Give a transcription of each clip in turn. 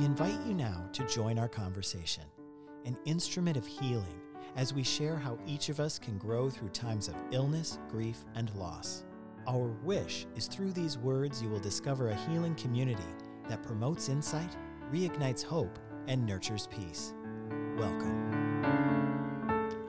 We invite you now to join our conversation, an instrument of healing, as we share how each of us can grow through times of illness, grief, and loss. Our wish is through these words you will discover a healing community that promotes insight, reignites hope, and nurtures peace. Welcome.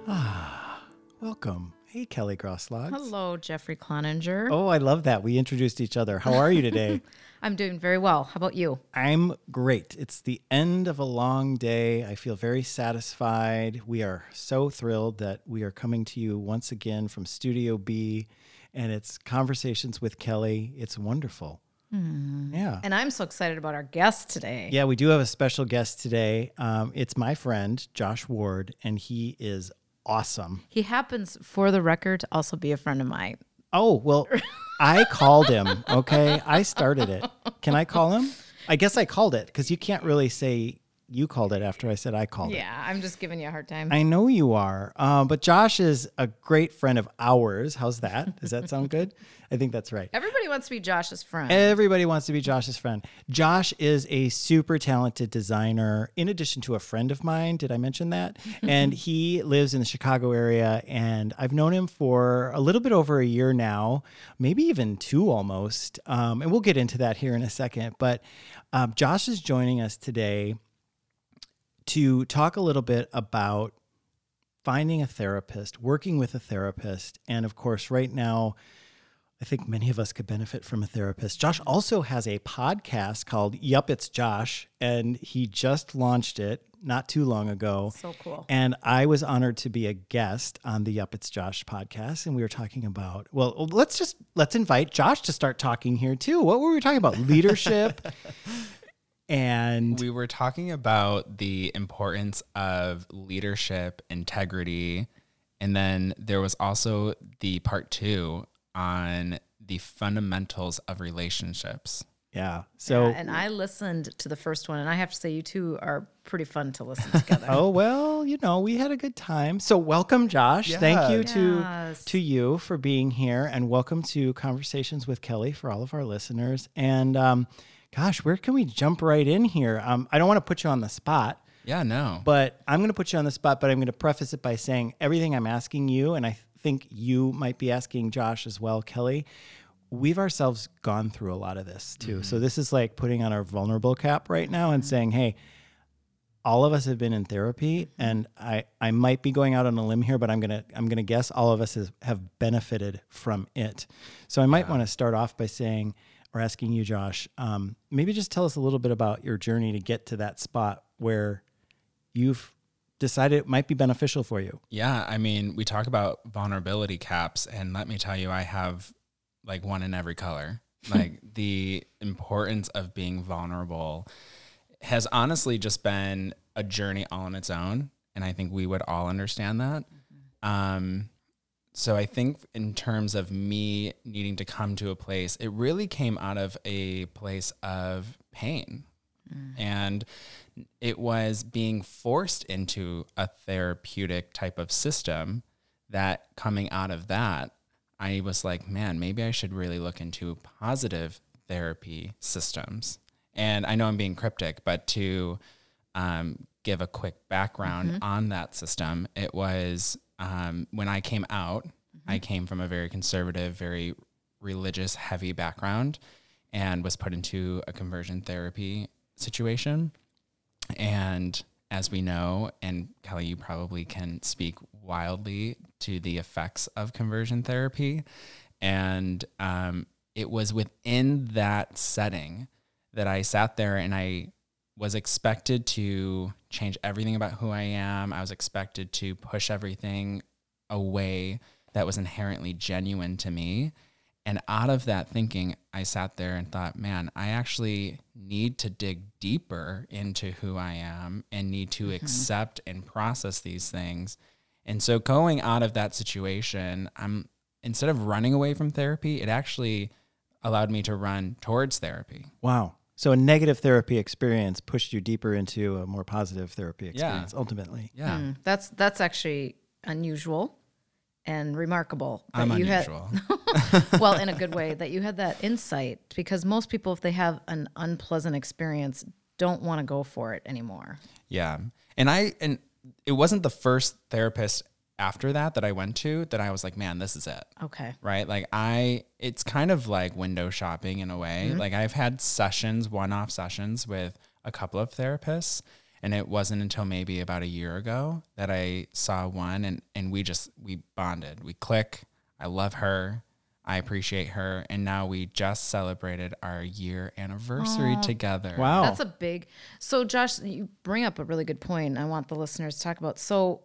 Ah, welcome. Hey, Kelly Grosklags. Hello, Jeffrey Cloninger. Oh, I love that. We introduced each other. How are you today? I'm doing very well. How about you? I'm great. It's the end of a long day. I feel very satisfied. We are so thrilled that we are coming to you once again from Studio B, and it's Conversations with Kelly. It's wonderful. Yeah. And I'm so excited about our guest today. Yeah, we do have a special guest today. Um, it's my friend, Josh Ward, and he is awesome. He happens, for the record, to also be a friend of mine. Oh, well, I called him. Okay. I started it. Can I call him? I guess I called it because you can't really say you called it after I said I called it. Yeah, I'm just giving you a hard time. I know you are. Um, but Josh is a great friend of ours. How's that? Does that sound good? I think that's right. Everybody wants to be Josh's friend. Everybody wants to be Josh's friend. Josh is a super talented designer, in addition to a friend of mine. Did I mention that? and he lives in the Chicago area. And I've known him for a little bit over a year now, maybe even two almost. Um, and we'll get into that here in a second. But um, Josh is joining us today to talk a little bit about finding a therapist, working with a therapist. And of course, right now, I think many of us could benefit from a therapist. Josh also has a podcast called Yup, It's Josh, and he just launched it not too long ago. so cool. And I was honored to be a guest on the Yup, It's Josh podcast. And we were talking about, well, let's just, let's invite Josh to start talking here too. What were we talking about? Leadership. And we were talking about the importance of leadership, integrity, and then there was also the part two on the fundamentals of relationships. yeah. So, Yeah, and I listened to the first one, and I have to say, you two are pretty fun to listen together. oh, well, you know, we had a good time. So, welcome, Josh. Thank you to, Yes. to you for being here. And welcome to Conversations with Kelly for all of our listeners. And, um, gosh, where can we jump right in here? Um, I don't want to put you on the spot. Yeah, no. But I'm going to put you on the spot, but I'm going to preface it by saying everything I'm asking you, and I think you might be asking Josh as well, Kelly. We've ourselves gone through a lot of this too. Mm-hmm. So this is like putting on our vulnerable cap right now and mm-hmm. saying, hey, all of us have been in therapy mm-hmm. and I, I might be going out on a limb here, but I'm gonna I'm gonna guess all of us has, have benefited from it. So I might want to start off by saying or asking you, Josh, um, maybe just tell us a little bit about your journey to get to that spot where you've decided it might be beneficial for you. yeah, I mean, we talk about vulnerability caps, and let me tell you, I have like one in every color. Like the importance of being vulnerable has honestly just been a journey all on its own. And I think we would all understand that. Um, so I think in terms of me needing to come to a place, it really came out of a place of pain. And it was being forced into a therapeutic type of system that coming out of that, I was like, man, maybe I should really look into positive therapy systems. And I know I'm being cryptic, but to um, give a quick background on that system, it was um, when I came out, I came from a very conservative, very religious, heavy background and was put into a conversion therapy situation. And as we know, and Kelly, you probably can speak wildly to the effects of conversion therapy. And um, it was within that setting that I sat there and I was expected to change everything about who I am. I was expected to push everything away that was inherently genuine to me. And out of that thinking, I sat there and thought, man, I actually need to dig deeper into who I am and need to mm-hmm. accept and process these things. And so going out of that situation, I'm instead of running away from therapy, it actually allowed me to run towards therapy. Wow. So a negative therapy experience pushed you deeper into a more positive therapy experience ultimately. Yeah. Mm, that's that's actually unusual and remarkable. that I'm you had- unusual. well, in a good way, that you had that insight because most people, if they have an unpleasant experience, don't want to go for it anymore. Yeah. And I and it wasn't the first therapist after that that I went to that I was like, man, this is it. Okay. Right? Like I it's kind of like window shopping in a way. Mm-hmm. Like I've had sessions, one-off sessions with a couple of therapists and it wasn't until maybe about a year ago that I saw one and and we just we bonded. We click. I love her. I appreciate her and now we just celebrated our year anniversary together. Wow. That's a big. So Josh, you bring up a really good point. I want the listeners to talk about. So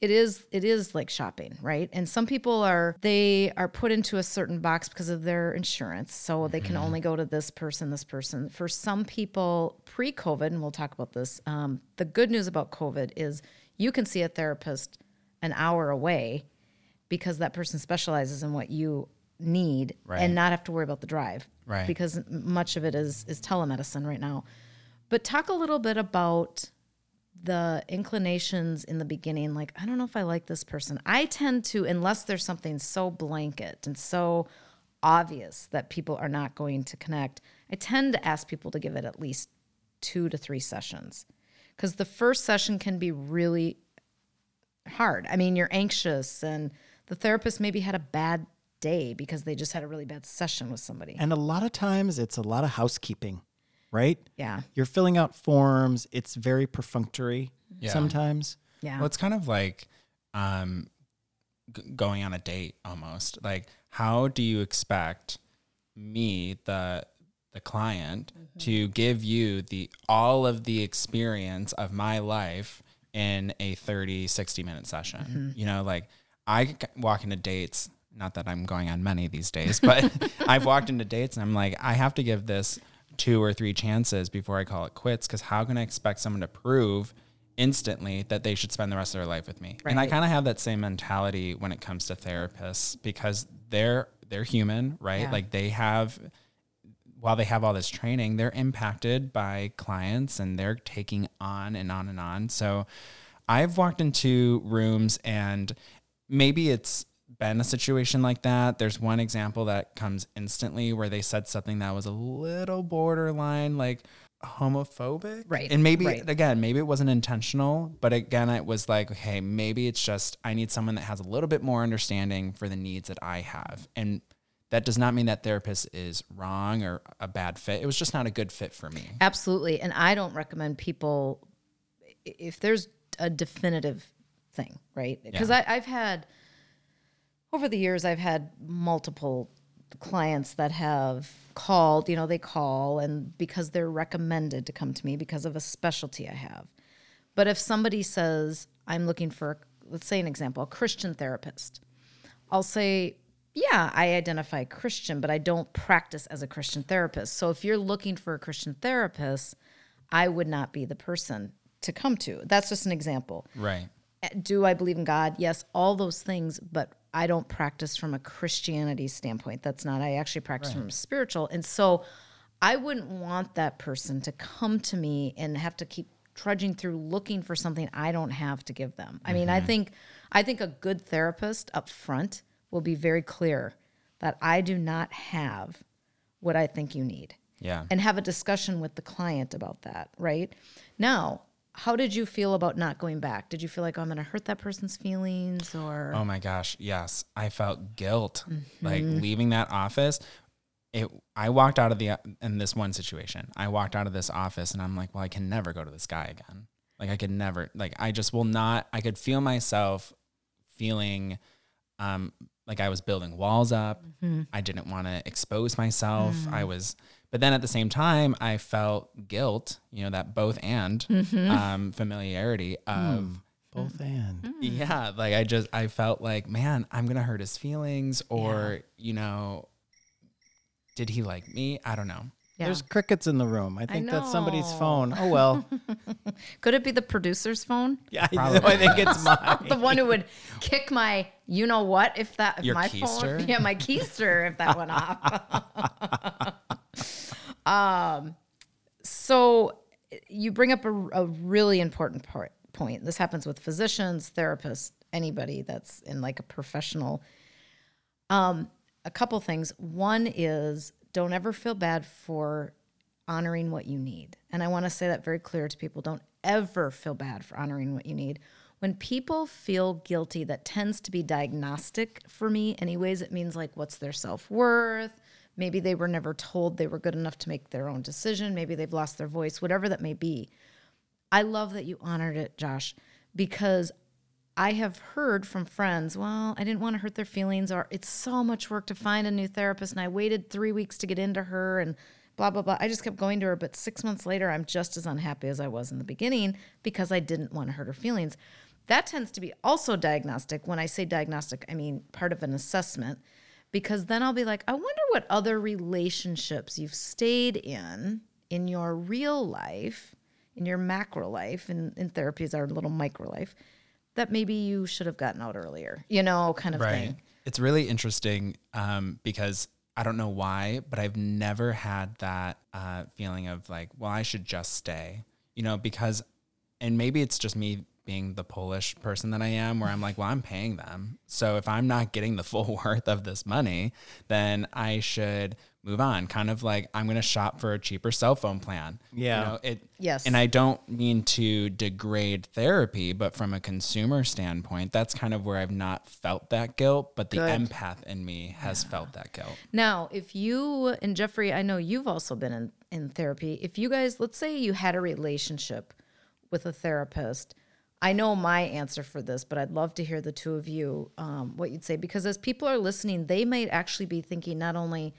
it is it is like shopping, right? And some people are they are put into a certain box because of their insurance. So they can only go to this person, this person. For some people, pre-COVID, and we'll talk about this. Um, the good news about COVID is you can see a therapist an hour away because that person specializes in what you need Right. and not have to worry about the drive. Right. Because much of it is is telemedicine right now. But talk a little bit about the inclinations in the beginning like I don't know if I like this person. I tend to unless there's something so blanket and so obvious that people are not going to connect. I tend to ask people to give it at least 2 to 3 sessions. Cuz the first session can be really hard. I mean, you're anxious and the therapist maybe had a bad day because they just had a really bad session with somebody. And a lot of times it's a lot of housekeeping, right? yeah. You're filling out forms. It's very perfunctory Yeah. sometimes. Yeah. Well, it's kind of like um, g- going on a date almost. Like, how do you expect me, the the client, to give you the all of the experience of my life in a 30, 60 minute session? You know, like I walk into dates. Not that I'm going on many these days, but I've walked into dates and I'm like, I have to give this two or three chances before I call it quits. Because how can I expect someone to prove instantly that they should spend the rest of their life with me. And I kind of have that same mentality when it comes to therapists because they're they're human, right? Yeah. Like they have while they have all this training, they're impacted by clients and they're taking on and on and on. So I've walked into rooms and maybe it's been a situation like that. There's one example that comes instantly where they said something that was a little borderline like homophobic. Right, And maybe right. again, maybe it wasn't intentional, but again it was like, okay, maybe it's just I need someone that has a little bit more understanding for the needs that I have. And that does not mean that therapist is wrong or a bad fit. It was just not a good fit for me. Absolutely. And I don't recommend people if there's a definitive thing, right? Because Yeah. I've had over the years I've had multiple clients that have called, you know, they call and because they're recommended to come to me because of a specialty I have. But if somebody says, I'm looking for, let's say an example, a Christian therapist, I'll say, yeah, I identify Christian, but I don't practice as a Christian therapist. So if you're looking for a Christian therapist, I would not be the person to come to. That's just an example. Right. Eh, do I believe in God? Yes, all those things, but I don't practice from a Christianity standpoint. That's not, I actually practice from a spiritual. And so I wouldn't want that person to come to me and have to keep trudging through looking for something I don't have to give them. I mean, I mm-hmm. think I think a good therapist up front will be very clear that I do not have what I think you need Yeah. and have a discussion with the client about that, right? Now, how did you feel about not going back? Did you feel like oh, I'm going to hurt that person's feelings or Oh my gosh, yes. I felt guilt Mm-hmm. like leaving that office. It I walked out of the in this one situation. I walked out of this office and I'm like, well, I can never go to this guy again. Like I could never like I just will not I could feel myself feeling um like I was building walls up. Mm-hmm. I didn't want to expose myself. I Mm. was but then at the same time I felt guilt, you know, that both and Mm-hmm. um familiarity of Both and. yeah, like I just I felt like, man, I'm gonna hurt his feelings, or you know, did he like me? I don't know. yeah. There's crickets in the room. I think that's somebody's phone. Oh well. Could it be the producer's phone? Yeah, I, I think it's mine. The one who would kick my you know what if that if Your my keister? phone yeah my keister if that went off. um, so you bring up a, a really important part point. This happens with physicians, therapists, anybody that's in like a professional. Um, a couple things. One is don't ever feel bad for honoring what you need. And I want to say that very clear to people. Don't ever feel bad for honoring what you need. When people feel guilty, that tends to be diagnostic for me. Anyways, it means like, what's their self worth? Maybe they were never told they were good enough to make their own decision. Maybe they've lost their voice, whatever that may be. I love that you honored it, Josh, because I have heard from friends, well, I didn't want to hurt their feelings, or it's so much work to find a new therapist, and I waited three weeks to get into her, and blah, blah, blah. I just kept going to her, but six months later, I'm just as unhappy as I was in the beginning because I didn't want to hurt her feelings. That tends to be also diagnostic. When I say diagnostic, I mean part of an assessment, because then I'll be like, I wonder what other relationships you've stayed in in your real life, in your macro life, and in therapy is our little micro life, that maybe you should have gotten out earlier, you know, kind of right. thing. It's really interesting um, because I don't know why, but I've never had that uh, feeling of like, well, I should just stay, you know, because, and maybe it's just me being the Polish person that I am, where I'm like, well, I'm paying them. So if I'm not getting the full worth of this money, then I should move on. Kind of like I'm going to shop for a cheaper cell phone plan. Yeah. You know, it, Yes. And I don't mean to degrade therapy, but from a consumer standpoint, that's kind of where I've not felt that guilt, but the Good. empath in me has felt that guilt. Now, if you and Jeffrey, I know you've also been in, in therapy. If you guys, let's say you had a relationship with a therapist, I know my answer for this, but I'd love to hear the two of you um, what you'd say because as people are listening, they might actually be thinking not only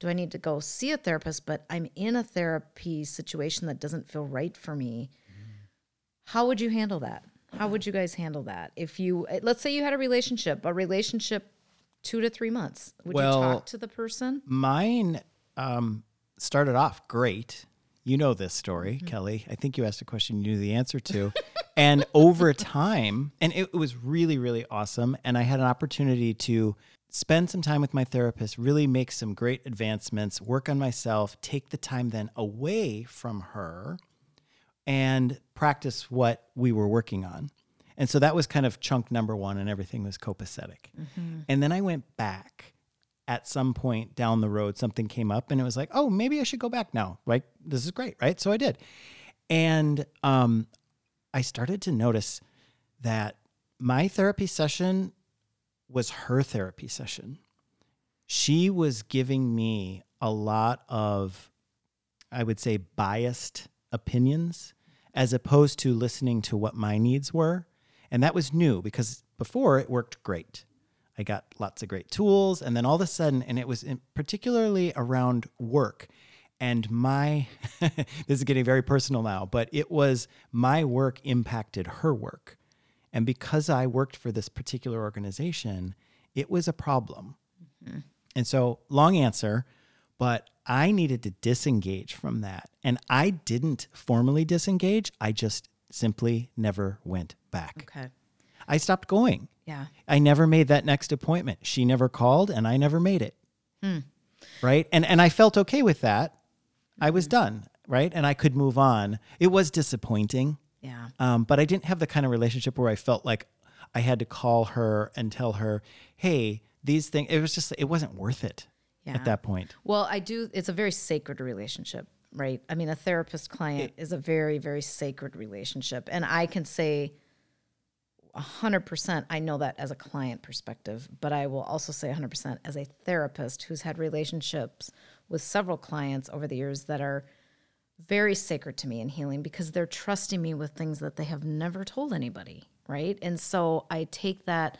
do I need to go see a therapist, but I'm in a therapy situation that doesn't feel right for me. How would you handle that? How would you guys handle that? If you, eh, let's say you had a relationship, a relationship two to three months, would Well- you talk to the person? Mine um, started off great. You know this story, Kelly. I think you asked a question you knew the answer to. and over time, and it, it was really, really awesome. And I had an opportunity to spend some time with my therapist, really make some great advancements, work on myself, take the time then away from her and practice what we were working on. And so that was kind of chunk number one, and everything was copacetic. And then I went back at some point down the road, something came up, and it was like, oh, maybe I should go back now. Like, This is great, right? So I did. And um, I started to notice that my therapy session was her therapy session. She was giving me a lot of, I would say, biased opinions as opposed to listening to what my needs were. And that was new because before it worked great. I got lots of great tools. And then all of a sudden, and it was particularly around work. And my, this is getting very personal now, but it was my work impacted her work. And because I worked for this particular organization, it was a problem. Mm-hmm. And so, long answer, but I needed to disengage from that. And I didn't formally disengage, I just simply never went back. Okay. I stopped going. Yeah. I never made that next appointment. She never called and I never made it. Hmm. Right? And and I felt okay with that. I was done, right? And I could move on. It was disappointing. Yeah. Um, but I didn't have the kind of relationship where I felt like I had to call her and tell her, "Hey, these things." It was just it wasn't worth it Yeah. at that point. Well, I do. It's a very sacred relationship, right? I mean, a therapist client is a very, very sacred relationship. And I can say 100%, I know that as a client perspective, but I will also say 100% as a therapist who's had relationships with several clients over the years that are very sacred to me in healing because they're trusting me with things that they have never told anybody, right? And so I take that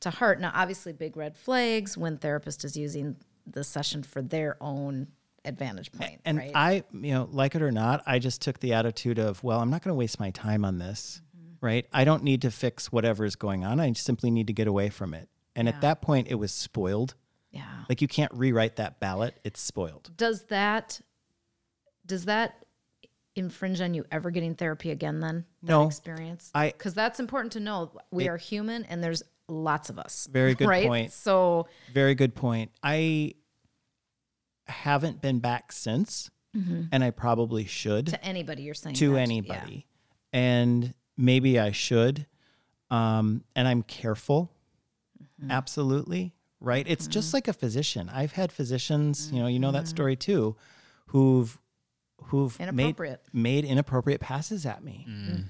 to heart. Now, obviously, big red flags when therapist is using the session for their own advantage point, And right? I, you know, like it or not, I just took the attitude of, well, I'm not going to waste my time on this, Mm-hmm. right? I don't need to fix whatever is going on. I simply need to get away from it. And at that point, it was spoiled. Yeah. Like you can't rewrite that ballot; it's spoiled. Does that does that infringe on you ever getting therapy again? Then that No. experience, I- because that's important to know. We are human, and there's lots of us. Very good right? point. So Very good point. I haven't been back since, and I probably should. to anybody, you're saying to that. anybody. And maybe I should. Um, and I'm careful. Absolutely. Right. It's mm-hmm. just like a physician. I've had physicians, you know, you know that story mm-hmm. too, who've who've made Inappropriate. made inappropriate passes at me. Mm.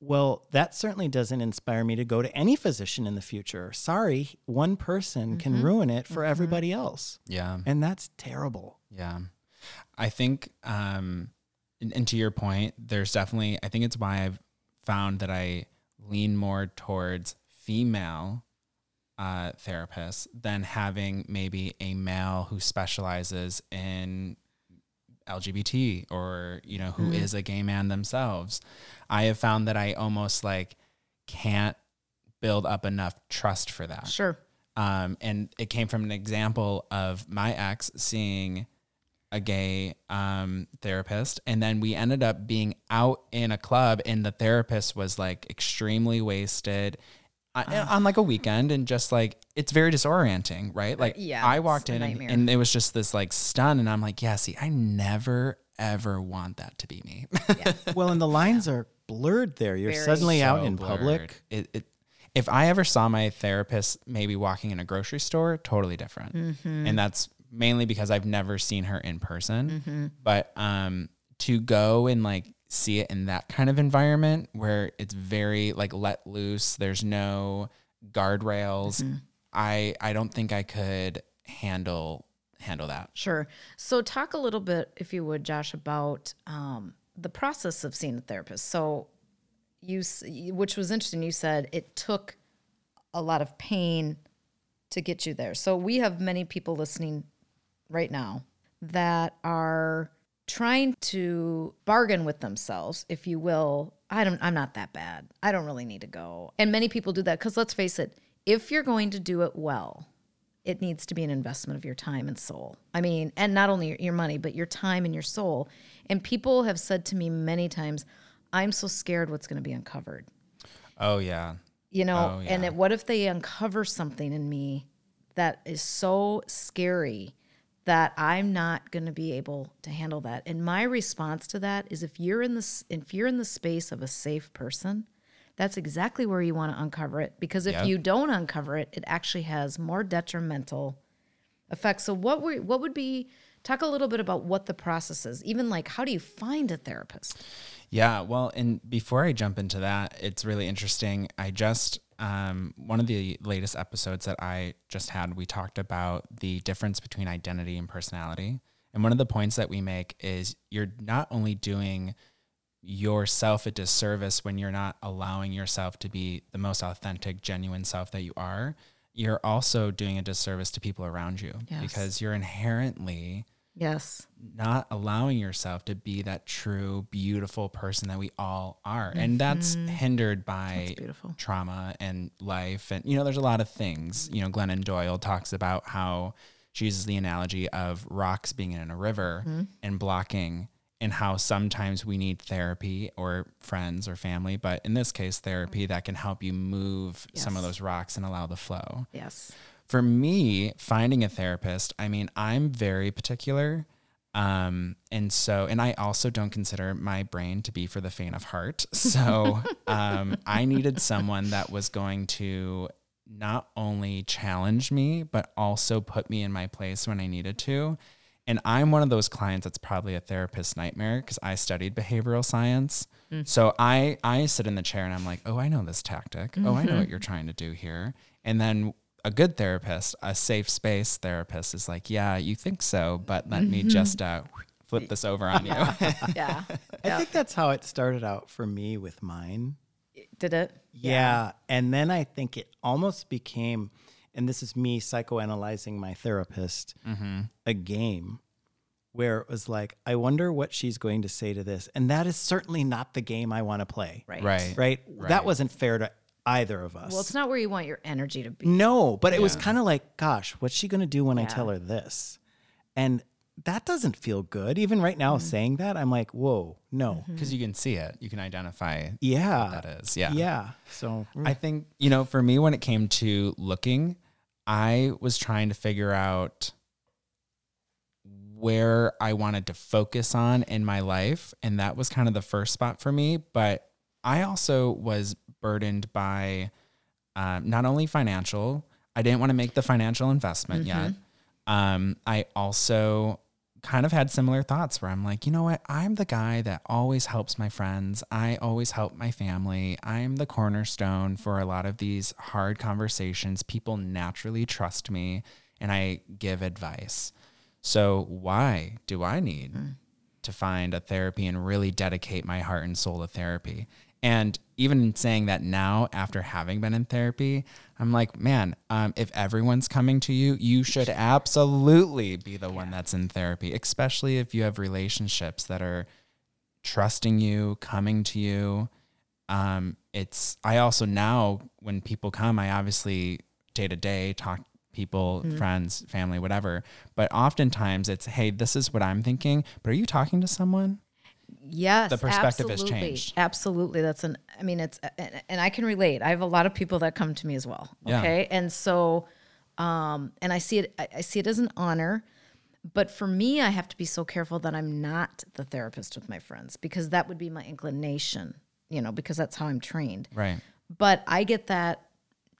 Well, that certainly doesn't inspire me to go to any physician in the future. Sorry, one person can mm-hmm. ruin it for everybody else. Yeah. And that's terrible. Yeah. I think, um, and, and to your point, there's definitely, I think it's why I've found that I lean more towards female uh, therapists than having maybe a male who specializes in LGBT or, you know, who is a gay man themselves. I have found that I almost like can't build up enough trust for that. Sure. Um, and it came from an example of my ex seeing a gay um, therapist. And then we ended up being out in a club, and the therapist was like extremely wasted uh, on like a weekend. And just like, it's very disorienting, right? Like, yeah, I walked in and, and it was just this like stun. And I'm like, yeah, see, I never, ever want that to be me. Well, and the lines are blurred there. You're Very. suddenly out in blurred. public. It, it, if I ever saw my therapist maybe walking in a grocery store, totally different. Mm-hmm. And that's mainly because I've never seen her in person. But um, to go and like see it in that kind of environment where it's very like let loose, there's no guardrails. Mm-hmm. I I don't think I could handle handle that. Sure. So, talk a little bit, if you would, Josh, about um, the process of seeing a therapist. So, you, which was interesting, you said it took a lot of pain to get you there. So, we have many people listening right now that are trying to bargain with themselves, if you will. I don't, I'm not that bad. I don't really need to go. And many people do that because let's face it, if you're going to do it well, it needs to be an investment of your time and soul. I mean, and not only your, your money, but your time and your soul. And people have said to me many times, I'm so scared what's going to be uncovered. Oh yeah. You know, Oh, and yeah. that what if they uncover something in me that is so scary that I'm not going to be able to handle that. And my response to that is if you're in this if you're in the space of a safe person, that's exactly where you want to uncover it because if Yep. you don't uncover it, it actually has more detrimental effects. So what were what would be talk a little bit about what the process is. Even like how do you find a therapist? Yeah, well, and before I jump into that, it's really interesting. I just um, one of the latest episodes that I just had, we talked about the difference between identity and personality. And one of the points that we make is you're not only doing yourself a disservice when you're not allowing yourself to be the most authentic, genuine self that you are, you're also doing a disservice to people around you Yes. because you're inherently Yes. not allowing yourself to be that true, beautiful person that we all are. And that's mm-hmm. hindered by beautiful. trauma and life. And, you know, there's a lot of things. You know, Glennon Doyle talks about how she uses the analogy of rocks being in a river mm-hmm. and blocking, and how sometimes we need therapy or friends or family, but in this case, therapy that can help you move some of those rocks and allow the flow Yes. For me finding a therapist i mean i'm very particular um and so and i also don't consider my brain to be for the faint of heart. So um i needed someone that was going to not only challenge me but also put me in my place when i needed to. And i'm one of those clients that's probably a therapist nightmare because i studied behavioral science. So i i sit in the chair and i'm like oh i know this tactic. Oh i know what you're trying to do here. And then a good therapist, a safe space therapist is like, yeah, you think so, but let me just uh, flip this over on you. Yeah. I think that's how it started out for me with mine. Did it? Yeah. And then I think it almost became, and this is me psychoanalyzing my therapist, a game where it was like, I wonder what she's going to say to this. And that is certainly not the game I want to play. Right. right. Right. Right. That wasn't fair to either of us. Well, it's not where you want your energy to be. no, but it was kind of like, gosh, what's she going to do when I tell her this? And that doesn't feel good. Even right now, mm. saying that, I'm like, whoa, no. Mm-hmm. Because you can see it, you can identify Yeah. what that is. Yeah. Yeah. So, mm. I think, you know, for me, when it came to looking, I was trying to figure out where I wanted to focus on in my life. And that was kind of the first spot for me. But I also was burdened by um, not only financial, I didn't want to make the financial investment yet. Um, I also kind of had similar thoughts where I'm like, you know what? I'm the guy that always helps my friends. I always help my family. I'm the cornerstone for a lot of these hard conversations. People naturally trust me and I give advice. So why do I need mm. to find a therapy and really dedicate my heart and soul to therapy? And even saying that now, after having been in therapy, I'm like, man, um, if everyone's coming to you, you should absolutely be the one that's in therapy, especially if you have relationships that are trusting you, coming to you. Um, it's, I also now, when people come, I obviously day to day talk people, mm-hmm. friends, family, whatever. But oftentimes it's, hey, this is what I'm thinking, but are you talking to someone? Yes, the perspective absolutely. has changed. Absolutely, that's an. I mean, it's and I can relate. I have a lot of people that come to me as well. Okay, yeah. and so, um, and I see it. I see it as an honor, but for me, I have to be so careful that I'm not the therapist with my friends because that would be my inclination. You know, because that's how I'm trained. Right. But I get that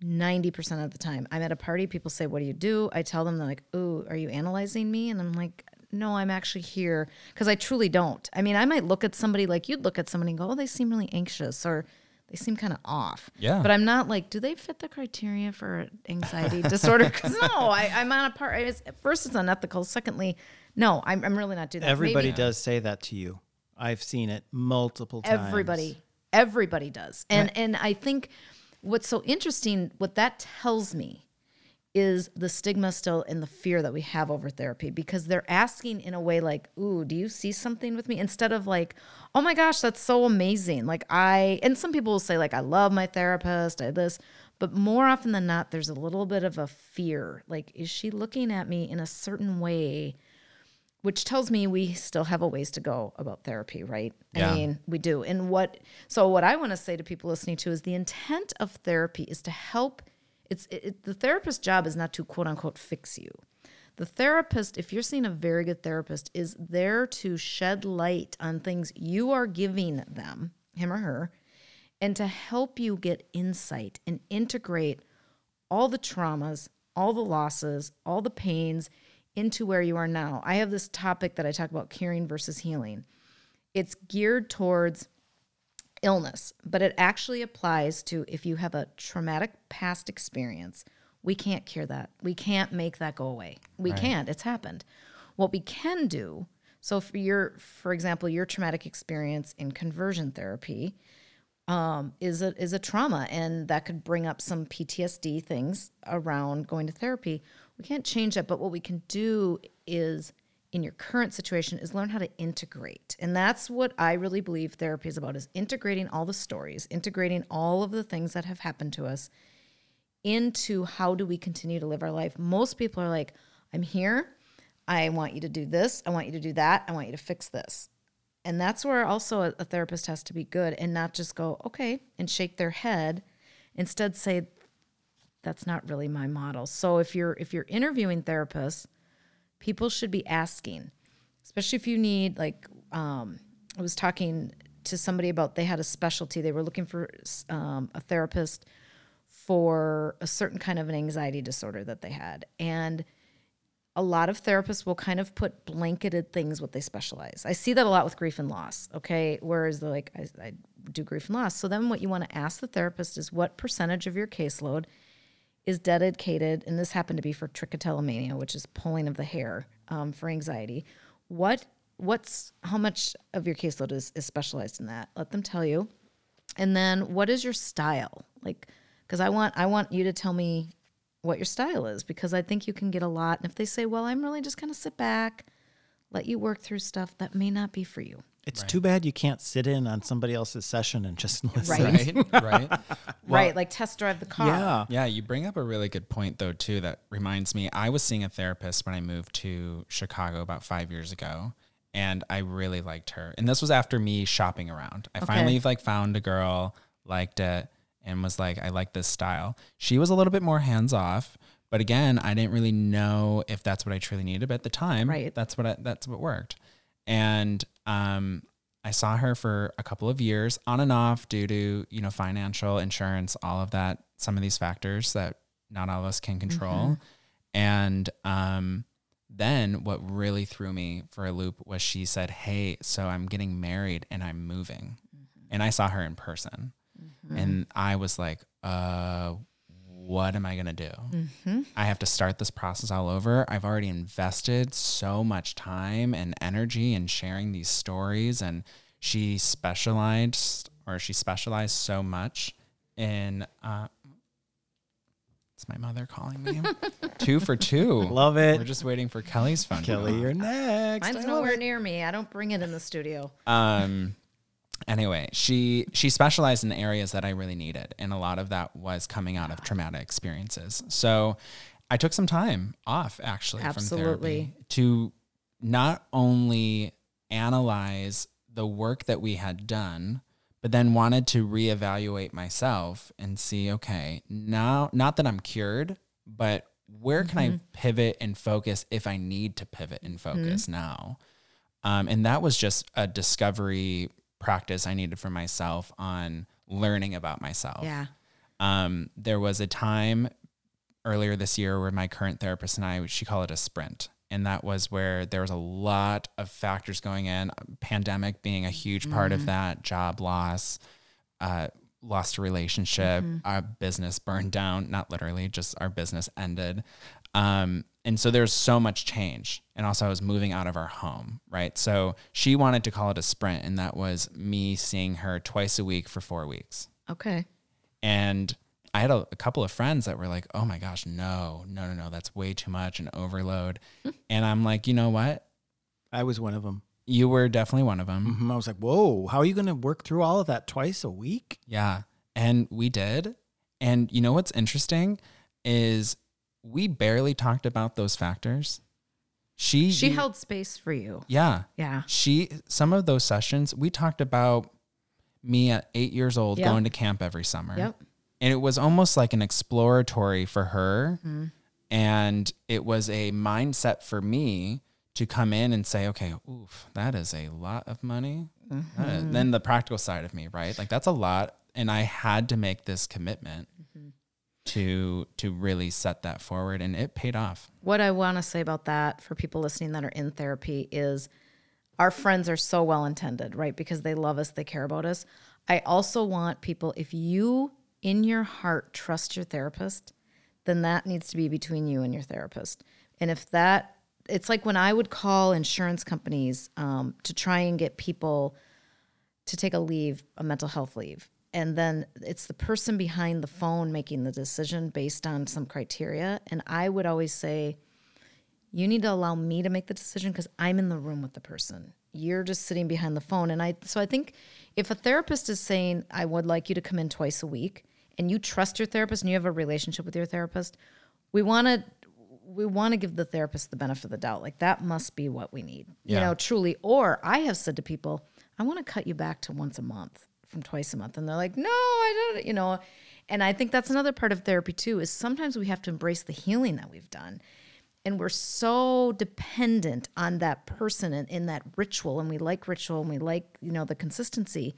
90% of the time. I'm at a party, people say, What do you do? I tell them, they're like, Oh, are you analyzing me? And I'm like, no, I'm actually here because I truly don't. I mean, I might look at somebody like you'd look at somebody and go, oh, they seem really anxious or they seem kind of off. Yeah. But I'm not like, do they fit the criteria for anxiety disorder? Because no, I, am on a part. first, it's unethical. Secondly, no, I'm, I'm really not doing that. Everybody Maybe, does say that to you. I've seen it multiple times. Everybody, everybody does. And, right. and I think what's so interesting, what that tells me is the stigma still and the fear that we have over therapy because they're asking in a way like, Ooh, do you see something with me? Instead of like, Oh my gosh, that's so amazing. Like, I, and some people will say, like, I love my therapist, I this, but more often than not, there's a little bit of a fear. Like, is she looking at me in a certain way? Which tells me we still have a ways to go about therapy, right? Yeah. I mean, we do. And what, so what I want to say to people listening to is the intent of therapy is to help it's it, the therapist's job is not to quote unquote fix you. The therapist, if you're seeing a very good therapist, is there to shed light on things you are giving them, him or her, and to help you get insight and integrate all the traumas, all the losses, all the pains into where you are now. I have this topic that I talk about caring versus healing. It's geared towards illness, but it actually applies to if you have a traumatic past experience, we can't cure that. We can't make that go away. We right. can't. It's happened. What we can do, so for your, for example, your traumatic experience in conversion therapy um, is a is a trauma, and that could bring up some PTSD things around going to therapy. We can't change that, but what we can do is in your current situation is learn how to integrate. And that's what I really believe therapy is about is integrating all the stories, integrating all of the things that have happened to us into how do we continue to live our life. Most people are like, I'm here. I want you to do this. I want you to do that. I want you to fix this. And that's where also a, therapist has to be good and not just go, okay, and shake their head. Instead say, that's not really my model. So if you're if you're interviewing therapists, people should be asking, especially if you need, like, um, I was talking to somebody about they had a specialty. They were looking for um, a therapist for a certain kind of an anxiety disorder that they had. And a lot of therapists will kind of put blanketed things what they specialize. I see that a lot with grief and loss, okay? Whereas they're like, I, I do grief and loss. So then what you want to ask the therapist is what percentage of your caseload is dedicated, and this happened to be for trichotillomania, which is pulling of the hair um, for anxiety. What what's how much of your caseload is, is specialized in that? Let them tell you. And then what is your style? Like, because I want I want you to tell me what your style is because I think you can get a lot. And if they say, well, I'm really just gonna sit back, let you work through stuff, that may not be for you. It's right. too bad you can't sit in on somebody else's session and just listen. Right, right, well, right. Like test drive the car. Yeah, yeah. You bring up a really good point though too. That reminds me, I was seeing a therapist when I moved to Chicago about five years ago, and I really liked her. And this was after me shopping around. I okay. finally like found a girl, liked it, and was like, I like this style. She was a little bit more hands off. But again, I didn't really know if that's what I truly needed. But at the time, right. that's what I, that's what worked. And um, I saw her for a couple of years on and off due to, you know, financial, insurance, all of that, some of these factors that not all of us can control. Mm-hmm. And um, then what really threw me for a loop was she said, Hey, so I'm getting married and I'm moving. And I saw her in person. And I was like, uh, what am I going to do? I have to start this process all over. I've already invested so much time and energy in sharing these stories. And she specialized or she specialized so much in, uh, it's my mother calling me. two for two. Love it. We're just waiting for Kelly's phone. to Kelly, you're next. Mine's I love nowhere it. near me. I don't bring it in the studio. um anyway she she specialized in areas that i really needed and a lot of that was coming out of traumatic experiences. So i took some time off actually from Absolutely. therapy to not only analyze the work that we had done but then wanted to reevaluate myself and see okay now not that i'm cured but where can i pivot and focus if i need to pivot and focus now? Um, and that was just a discovery practice I needed for myself on learning about myself. Yeah. Um, there was a time earlier this year where my current therapist and I, she called it a sprint. And that was where there was a lot of factors going in, pandemic being a huge part of that, job loss, uh, lost a relationship, our business burned down, not literally, just our business ended. Um, and so there's so much change. And also, I was moving out of our home, right? So she wanted to call it a sprint, and that was me seeing her twice a week for four weeks. Okay. And I had a, a couple of friends that were like, oh my gosh, no, no, no, no, that's way too much and overload. and I'm like, you know what? I was one of them. You were definitely one of them. I was like, whoa, how are you going to work through all of that twice a week? Yeah. And we did. And you know what's interesting is we barely talked about those factors. She She held space for you. Yeah. Yeah. She some of those sessions we talked about me at 8 years old Yep. going to camp every summer. Yep. And it was almost like an exploratory for her Mm-hmm. and it was a mindset for me to come in and say, okay, oof, that is a lot of money. Mm-hmm. then the practical side of me, right? Like that's a lot, and I had to make this commitment Mm-hmm. to to really set that forward, and it paid off. What I want to say about that for people listening that are in therapy is our friends are so well intended, right? Because they love us, they care about us. I also want people, if you in your heart trust your therapist, then that needs to be between you and your therapist. And if that, it's like when I would call insurance companies um, to try and get people to take a leave, a mental health leave. And then it's the person behind the phone making the decision based on some criteria. And I would always say, you need to allow me to make the decision because I'm in the room with the person. You're just sitting behind the phone. And I, so I think if a therapist is saying, I would like you to come in twice a week, and you trust your therapist and you have a relationship with your therapist, we want to we want to give the therapist the benefit of the doubt. Like that must be what we need, you know, truly. Or I have said to people, I want to cut you back to once a month from twice a month, and they're like, No, I don't, you know. And I think that's another part of therapy too. Is sometimes we have to embrace the healing that we've done and we're so dependent on that person and in that ritual and we like ritual and we like you know the consistency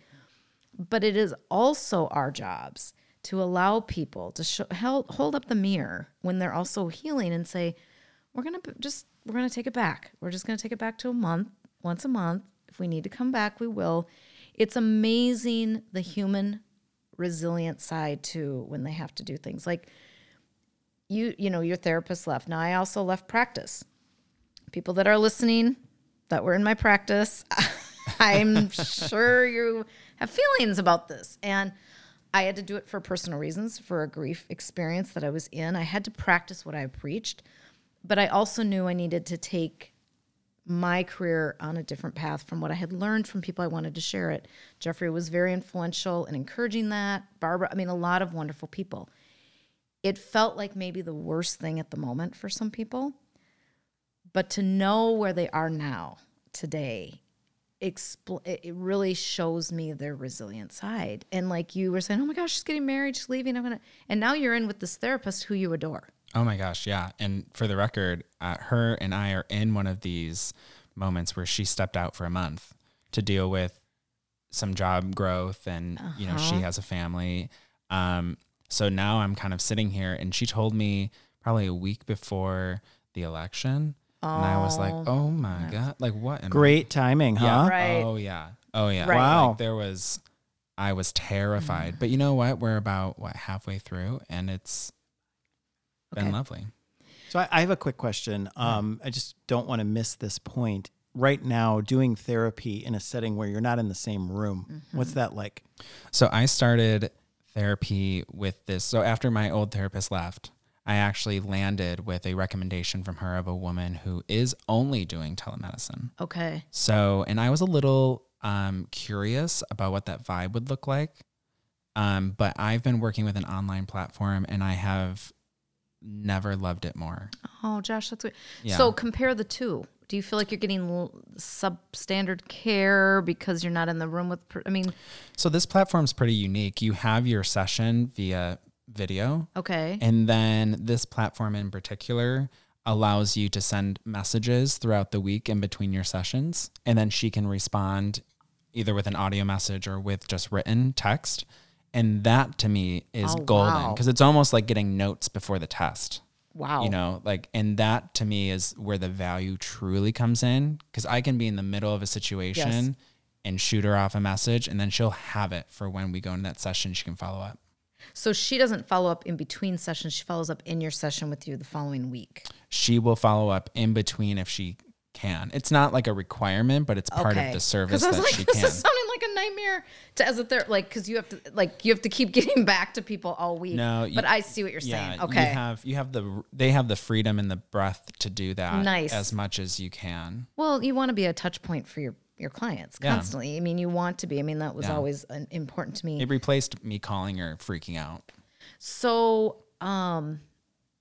but it is also our jobs to allow people to show, held, hold up the mirror when they're also healing and say we're going to just we're going to take it back. We're just going to take it back to a month once a month. If we need to come back we will. It's amazing the human resilient side too when they have to do things. Like you you know your therapist left. Now i also left practice. People that are listening that were in my practice i'm sure you have feelings about this. And i had to do it for personal reasons for a grief experience that i was in i had to practice what i preached but i also knew i needed to take my career on a different path from what I had learned from people I wanted to share it. Jeffrey was very influential in encouraging that. Barbara, I mean, a lot of wonderful people it felt like maybe the worst thing at the moment for some people. But to know where they are now, today, expl- it really shows me their resilient side. And like you were saying, oh my gosh, she's getting married, she's leaving. I'm gonna. And now you're in with this therapist who you adore. Oh my gosh, yeah. And for the record, uh, her and I are in one of these moments where she stepped out for a month to deal with some job growth, and you know she has a family. Um, so now I'm kind of sitting here, and she told me probably a week before the election and I was like, Oh, "Oh my god! Like what?" am I Great timing, huh? Yeah. Right. Oh yeah. Oh yeah. Right. Wow. Like, there was I was terrified. But you know what? We're about what halfway through and it's been Okay. lovely. So I, I have a quick question. Um, I just don't want to miss this point. Right now, doing therapy in a setting where you're not in the same room, Mm-hmm. what's that like? So I started therapy with this. So after my old therapist left, I actually landed with a recommendation from her of a woman who is only doing telemedicine. Okay. So, and I was a little um, curious about what that vibe would look like. Um, but I've been working with an online platform and I have never loved it more. Oh, Josh, that's good. Yeah. So compare the two. Do you feel like you're getting substandard care because you're not in the room with? Per- I mean, So this platform's pretty unique. You have your session via video, okay. and then this platform in particular allows you to send messages throughout the week in between your sessions, and then she can respond either with an audio message or with just written text. And that to me is Oh, golden wow. because it's almost like getting notes before the test. wow. You know, like, and that to me is where the value truly comes in because I can be in the middle of a situation and shoot her off a message, and then she'll have it for when we go into that session. She can follow up. So she doesn't follow up in between sessions. She follows up in your session with you the following week. She will follow up in between if she can. It's not like a requirement, but it's part okay. of the service I was that like, she this can. is sounding like a nightmare to as a therapist, like because you have to like you have to keep getting back to people all week. No, you- but I see what you're yeah, saying. Okay. You have you have the they have the freedom and the breath to do that Nice. as much as you can. Well, you want to be a touch point for your your clients Yeah. constantly. I mean, you want to be. I mean, that was Yeah. always an, important to me. It replaced me calling or freaking out. So, um,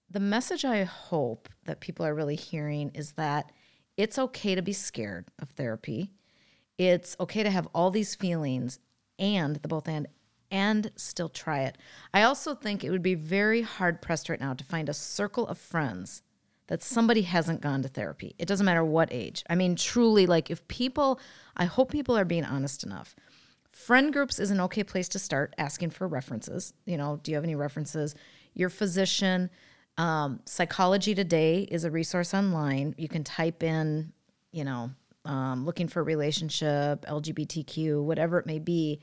the message I hope that people are really hearing is that it's okay to be scared of therapy. It's okay to have all these feelings and the both and and still try it. I also think it would be very hard pressed right now to find a circle of friends that somebody hasn't gone to therapy. It doesn't matter what age. I mean, truly, like if people, I hope people are being honest enough. Friend groups is an okay place to start asking for references. You know, do you have any references? Your physician, um, Psychology Today is a resource online. You can type in, you know, um, looking for a relationship, LGBTQ, whatever it may be.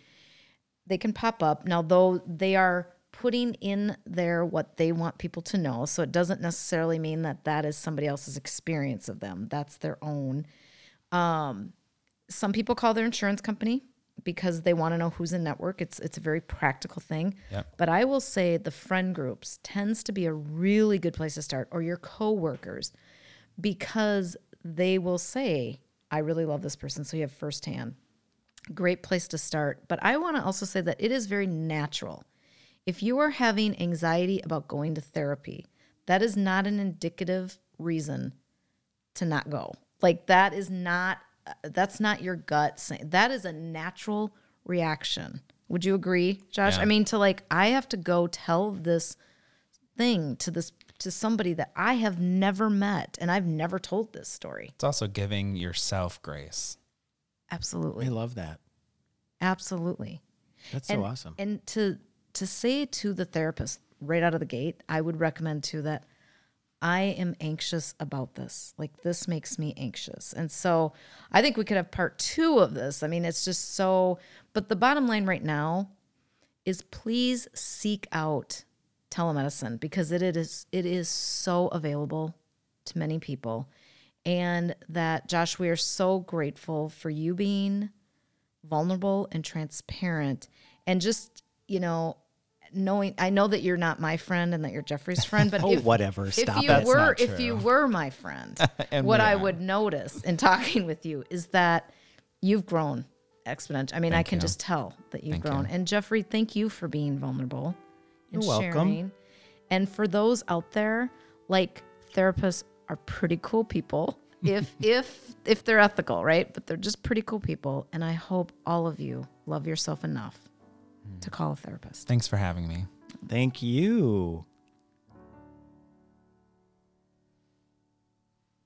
They can pop up. Now, though, they are putting in there what they want people to know. So it doesn't necessarily mean that that is somebody else's experience of them, that's their own um, some people call their insurance company because they want to know who's in network. It's it's a very practical thing. Yep. But I will say the friend groups tends to be a really good place to start, or your coworkers, because they will say, "I really love this person," so you have firsthand. Great place to start. But I want to also say that it is very natural. If you are having anxiety about going to therapy, that is not an indicative reason to not go. Like that is not that's not your gut saying that is a natural reaction. Would you agree, Josh? Yeah. I mean to like I have to go tell this thing to this to somebody that I have never met and I've never told this story. It's also giving yourself grace. Absolutely. I love that. Absolutely. That's so awesome. And to to say to the therapist right out of the gate, I would recommend to that I am anxious about this. Like this makes me anxious. And so I think we could have part 2 of this. I mean, it's just so but the bottom line right now is please seek out telemedicine because it is it is so available to many people and that Josh we are so grateful for you being vulnerable and transparent and just you know knowing i know that you're not my friend and that you're jeffrey's friend but Oh, if, whatever. if Stop you it. were if you were my friend what i would notice in talking with you is that you've grown exponentially i mean i can you. just tell that you've Thank grown you. and jeffrey thank you for being vulnerable and You're welcome. sharing and for those out there like therapists are pretty cool people if if if they're ethical right but they're just pretty cool people and i hope all of you love yourself enough to call a therapist Thanks for having me. Thank you.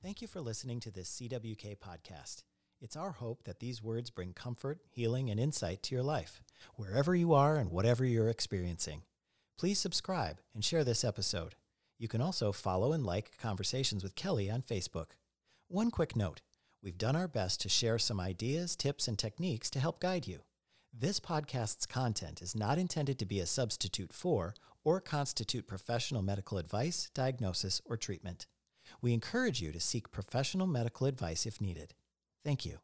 Thank you for listening to this CWK podcast. It's our hope that these words bring comfort, healing, and insight to your life, wherever you are and whatever you're experiencing. Please subscribe and share this episode. You can also follow and like Conversations with Kelly on Facebook. One quick note we've done our best to share some ideas, tips, and techniques to help guide you. This podcast's content is not intended to be a substitute for or constitute professional medical advice, diagnosis, or treatment. We encourage you to seek professional medical advice if needed. Thank you.